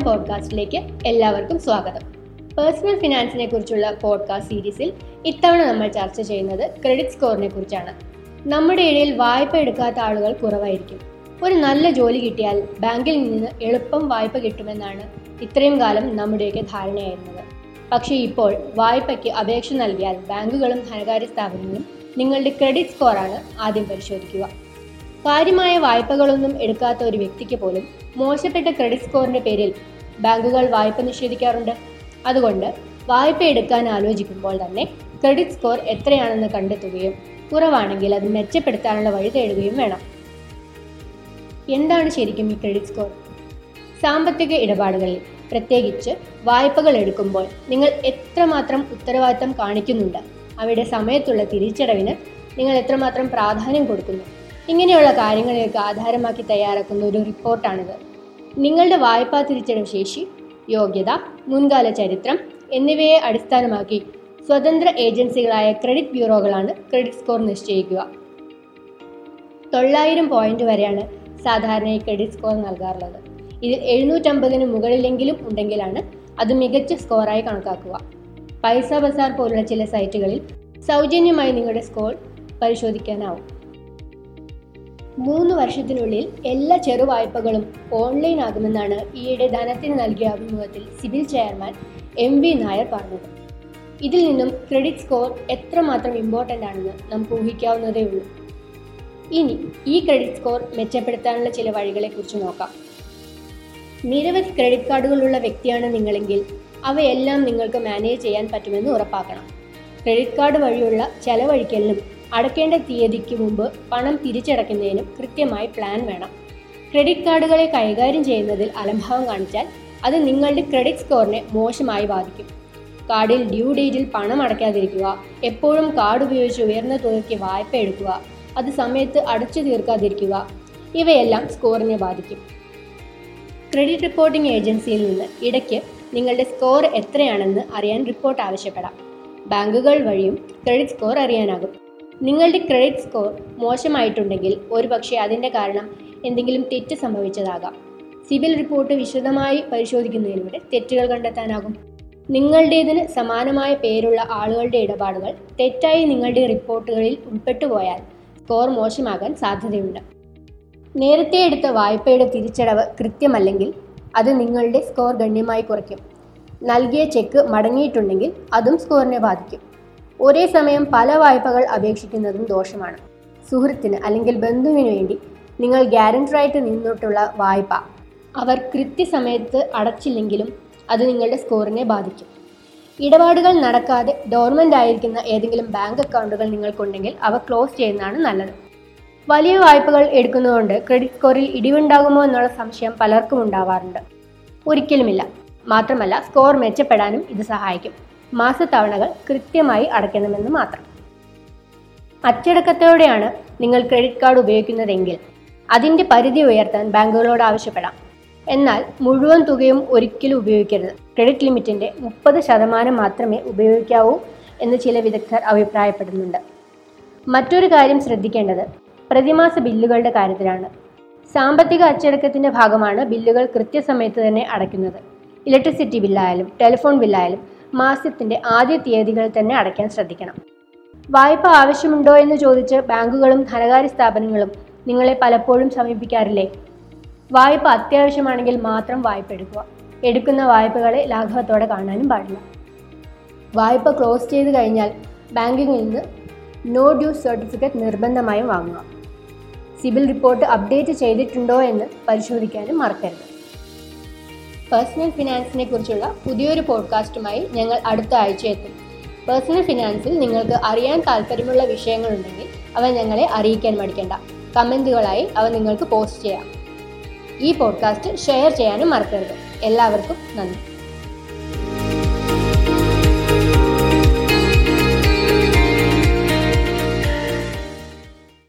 ഫിനാൻസിലേക്ക് എല്ലാവർക്കും സ്വാഗതം. പേഴ്സണൽ ഫിനാൻസിനെ കുറിച്ചുള്ള പോഡ്കാസ്റ്റ് സീരീസിൽ ഇത്തവണ നമ്മൾ ചർച്ച ചെയ്യുന്നത് ക്രെഡിറ്റ് സ്കോറിനെ കുറിച്ചാണ് നമ്മുടെ ഇടയിൽ വായ്പ എടുക്കാത്ത ആളുകൾ കുറവായിരിക്കും. ഒരു നല്ല ജോലി കിട്ടിയാൽ ബാങ്കിൽ നിന്ന് എളുപ്പം വായ്പ കിട്ടുമെന്നാണ് ഇത്രയും കാലം നമ്മുടെയൊക്കെ ധാരണയായിരുന്നത്. പക്ഷേ ഇപ്പോൾ വായ്പയ്ക്ക് അപേക്ഷ നൽകിയാൽ ബാങ്കുകളും ധനകാര്യ സ്ഥാപനങ്ങളും നിങ്ങളുടെ ക്രെഡിറ്റ് സ്കോറാണ് ആദ്യം പരിശോധിക്കുക. കാര്യമായ വായ്പകളൊന്നും എടുക്കാത്ത ഒരു വ്യക്തിക്ക് പോലും മോശപ്പെട്ട ക്രെഡിറ്റ് സ്കോറിന്റെ പേരിൽ ബാങ്കുകൾ വായ്പ നിഷേധിക്കാറുണ്ട്. അതുകൊണ്ട് വായ്പ എടുക്കാൻ ആലോചിക്കുമ്പോൾ തന്നെ ക്രെഡിറ്റ് സ്കോർ എത്രയാണെന്ന് കണ്ടെത്തുകയും കുറവാണെങ്കിൽ അത് മെച്ചപ്പെടുത്താനുള്ള വഴി തേടുകയും വേണം. എന്താണ് ശരിക്കും ഈ ക്രെഡിറ്റ് സ്കോർ സാമ്പത്തിക ഇടപാടുകളിൽ പ്രത്യേകിച്ച് വായ്പകൾ എടുക്കുമ്പോൾ നിങ്ങൾ എത്രമാത്രം ഉത്തരവാദിത്തം കാണിക്കുന്നുണ്ട്? അവയുടെ സമയത്തുള്ള തിരിച്ചടവിന് നിങ്ങൾ എത്രമാത്രം പ്രാധാന്യം കൊടുക്കുന്നു? ഇങ്ങനെയുള്ള കാര്യങ്ങളെയൊക്കെ ആധാരമാക്കി തയ്യാറാക്കുന്ന ഒരു റിപ്പോർട്ടാണിത്. നിങ്ങളുടെ വായ്പാ തിരിച്ചടവ് ശേഷി യോഗ്യത മുൻകാല ചരിത്രം എന്നിവയെ അടിസ്ഥാനമാക്കി സ്വതന്ത്ര ഏജൻസികളായ ക്രെഡിറ്റ് ബ്യൂറോകളാണ് ക്രെഡിറ്റ് സ്കോർ നിശ്ചയിക്കുക. തൊള്ളായിരം പോയിന്റ് വരെയാണ് സാധാരണയായി ക്രെഡിറ്റ് സ്കോർ നൽകാറുള്ളത്. ഇതിൽ എഴുന്നൂറ്റമ്പതിന് മുകളിലെങ്കിലും ഉണ്ടെങ്കിലാണ് അത് മികച്ച സ്കോറായി കണക്കാക്കുക. പൈസ ബസാർ പോലുള്ള ചില സൈറ്റുകളിൽ സൗജന്യമായി നിങ്ങളുടെ സ്കോർ പരിശോധിക്കാനാവും. മൂന്ന് വർഷത്തിനുള്ളിൽ എല്ലാ ചെറുവായ്പകളും ഓൺലൈൻ ആകുമെന്നാണ് ഈയിടെ ധനത്തിന് നൽകിയ അഭിമുഖത്തിൽ CIBIL chairman M V Nair പറഞ്ഞത്. ഇതിൽ നിന്നും ക്രെഡിറ്റ് സ്കോർ എത്രമാത്രം ഇമ്പോർട്ടന്റ് ആണെന്ന് നമുക്ക് ഊഹിക്കാവുന്നതേ ഉള്ളൂ. ഇനി ഈ ക്രെഡിറ്റ് സ്കോർ മെച്ചപ്പെടുത്താനുള്ള ചില വഴികളെക്കുറിച്ച് നോക്കാം. നിരവധി ക്രെഡിറ്റ് കാർഡുകളുള്ള വ്യക്തിയാണ് നിങ്ങളെങ്കിൽ അവയെല്ലാം നിങ്ങൾക്ക് മാനേജ് ചെയ്യാൻ പറ്റുമെന്ന് ഉറപ്പാക്കണം. ക്രെഡിറ്റ് കാർഡ് വഴിയുള്ള ചെലവഴിക്കലിനും അടയ്ക്കേണ്ട തീയതിക്ക് മുമ്പ് പണം തിരിച്ചടയ്ക്കുന്നതിനും കൃത്യമായി പ്ലാൻ വേണം. ക്രെഡിറ്റ് കാർഡുകളെ കൈകാര്യം ചെയ്യുന്നതിൽ അലംഭാവം കാണിച്ചാൽ അത് നിങ്ങളുടെ ക്രെഡിറ്റ് സ്കോറിനെ മോശമായി ബാധിക്കും. കാർഡിൽ ഡ്യൂ ഡേറ്റിൽ പണം അടയ്ക്കാതിരിക്കുക എപ്പോഴും കാർഡ് ഉപയോഗിച്ച് ഉയർന്ന തുകയ്ക്ക് വായ്പ എടുക്കുക അത് സമയത്ത് അടച്ചു തീർക്കാതിരിക്കുക ഇവയെല്ലാം സ്കോറിനെ ബാധിക്കും. ക്രെഡിറ്റ് റിപ്പോർട്ടിംഗ് ഏജൻസിയിൽ നിന്ന് ഇടയ്ക്ക് നിങ്ങളുടെ സ്കോർ എത്രയാണെന്ന് അറിയാൻ റിപ്പോർട്ട് ആവശ്യപ്പെടാം. ബാങ്കുകൾ വഴിയും ക്രെഡിറ്റ് സ്കോർ അറിയാനാകും. നിങ്ങളുടെ ക്രെഡിറ്റ് സ്കോർ മോശമായിട്ടുണ്ടെങ്കിൽ ഒരുപക്ഷെ അതിന്റെ കാരണം എന്തെങ്കിലും തെറ്റ് സംഭവിച്ചതാകാം. സിവിൽ റിപ്പോർട്ട് വിശദമായി പരിശോധിക്കുന്നതിലൂടെ തെറ്റുകൾ കണ്ടെത്താനാകും. നിങ്ങളുടേതിന് സമാനമായ പേരുള്ള ആളുകളുടെ ഇടപാടുകൾ തെറ്റായി നിങ്ങളുടെ റിപ്പോർട്ടുകളിൽ ഉൾപ്പെട്ടുപോയാൽ സ്കോർ മോശമാകാൻ സാധ്യതയുണ്ട്. നേരത്തെ എടുത്ത വായ്പയുടെ തിരിച്ചടവ് കൃത്യമല്ലെങ്കിൽ അത് നിങ്ങളുടെ സ്കോർ ഗണ്യമായി കുറയ്ക്കും. നൽകിയ ചെക്ക് മടങ്ങിയിട്ടുണ്ടെങ്കിൽ അതും സ്കോറിനെ ബാധിക്കും. ഒരേ സമയം പല വായ്പകൾ അപേക്ഷിക്കുന്നതും ദോഷമാണ്. സുഹൃത്തിന് അല്ലെങ്കിൽ ബന്ധുവിന് വേണ്ടി നിങ്ങൾ ഗ്യാരണ്ടറായിട്ട് നിന്നിട്ടുള്ള വായ്പ അവർ കൃത്യസമയത്ത് അടച്ചില്ലെങ്കിലും അത് നിങ്ങളുടെ സ്കോറിനെ ബാധിക്കും. ഇടപാടുകൾ നടക്കാതെ ഡോർമെന്റ് ആയിരിക്കുന്ന ഏതെങ്കിലും ബാങ്ക് അക്കൗണ്ടുകൾ നിങ്ങൾക്കുണ്ടെങ്കിൽ അവ ക്ലോസ് ചെയ്യുന്നതാണ് നല്ലത്. വലിയ വായ്പകൾ എടുക്കുന്നതുകൊണ്ട് ക്രെഡിറ്റ് സ്കോറിൽ ഇടിവുണ്ടാകുമോ എന്നുള്ള സംശയം പലർക്കും ഉണ്ടാവാറുണ്ട്. ഒരിക്കലുമില്ല. മാത്രമല്ല സ്കോർ മെച്ചപ്പെടാനും ഇത് സഹായിക്കും. മാസത്തവണകൾ കൃത്യമായി അടയ്ക്കണമെന്ന് മാത്രം. അച്ചടക്കത്തോടെയാണ് നിങ്ങൾ ക്രെഡിറ്റ് കാർഡ് ഉപയോഗിക്കുന്നതെങ്കിൽ അതിന്റെ പരിധി ഉയർത്താൻ ബാങ്കുകളോട് ആവശ്യപ്പെടാം. എന്നാൽ മുഴുവൻ തുകയും ഒരിക്കലും ഉപയോഗിക്കരുത്. ക്രെഡിറ്റ് ലിമിറ്റിന്റെ മുപ്പത് ശതമാനം മാത്രമേ ഉപയോഗിക്കാവൂ എന്ന് ചില വിദഗ്ധർ അഭിപ്രായപ്പെടുന്നുണ്ട്. മറ്റൊരു കാര്യം ശ്രദ്ധിക്കേണ്ടത് പ്രതിമാസ ബില്ലുകളുടെ കാര്യത്തിലാണ്. സാമ്പത്തിക അച്ചടക്കത്തിന്റെ ഭാഗമാണ് ബില്ലുകൾ കൃത്യസമയത്ത് തന്നെ അടയ്ക്കുന്നത്. ഇലക്ട്രിസിറ്റി ബില്ലായാലും ടെലിഫോൺ ബില്ലായാലും മാസത്തിന്റെ ആദ്യ തീയതികളിൽ തന്നെ അടയ്ക്കാൻ ശ്രദ്ധിക്കണം. വായ്പ ആവശ്യമുണ്ടോ എന്ന് ചോദിച്ച് ബാങ്കുകളും ധനകാര്യ സ്ഥാപനങ്ങളും നിങ്ങളെ പലപ്പോഴും സമീപിക്കാറില്ലേ? വായ്പ അത്യാവശ്യമാണെങ്കിൽ മാത്രം വായ്പ എടുക്കുക. എടുക്കുന്ന വായ്പകളെ ലാഘവത്തോടെ കാണാനും പാടില്ല. വായ്പ ക്ലോസ് ചെയ്ത് കഴിഞ്ഞാൽ ബാങ്കിൽ നിന്ന് നോ ഡ്യൂ സർട്ടിഫിക്കറ്റ് നിർബന്ധമായും വാങ്ങുക. സിബിൽ റിപ്പോർട്ട് അപ്ഡേറ്റ് ചെയ്തിട്ടുണ്ടോ എന്ന് പരിശോധിക്കാനും മറക്കരുത്. പേഴ്സണൽ ഫിനാൻസിനെ കുറിച്ചുള്ള പുതിയൊരു പോഡ്കാസ്റ്റുമായി ഞങ്ങൾ അടുത്ത ആഴ്ച എത്തും. പേഴ്സണൽ ഫിനാൻസിൽ നിങ്ങൾക്ക് അറിയാൻ താല്പര്യമുള്ള വിഷയങ്ങളുണ്ടെങ്കിൽ അവ ഞങ്ങളെ അറിയിക്കാൻ മടിക്കേണ്ട. കമന്റുകളായി അവ നിങ്ങൾക്ക് പോസ്റ്റ് ചെയ്യാം. ഈ പോഡ്കാസ്റ്റ് ഷെയർ ചെയ്യാനും മറക്കരുത്. എല്ലാവർക്കും നന്ദി.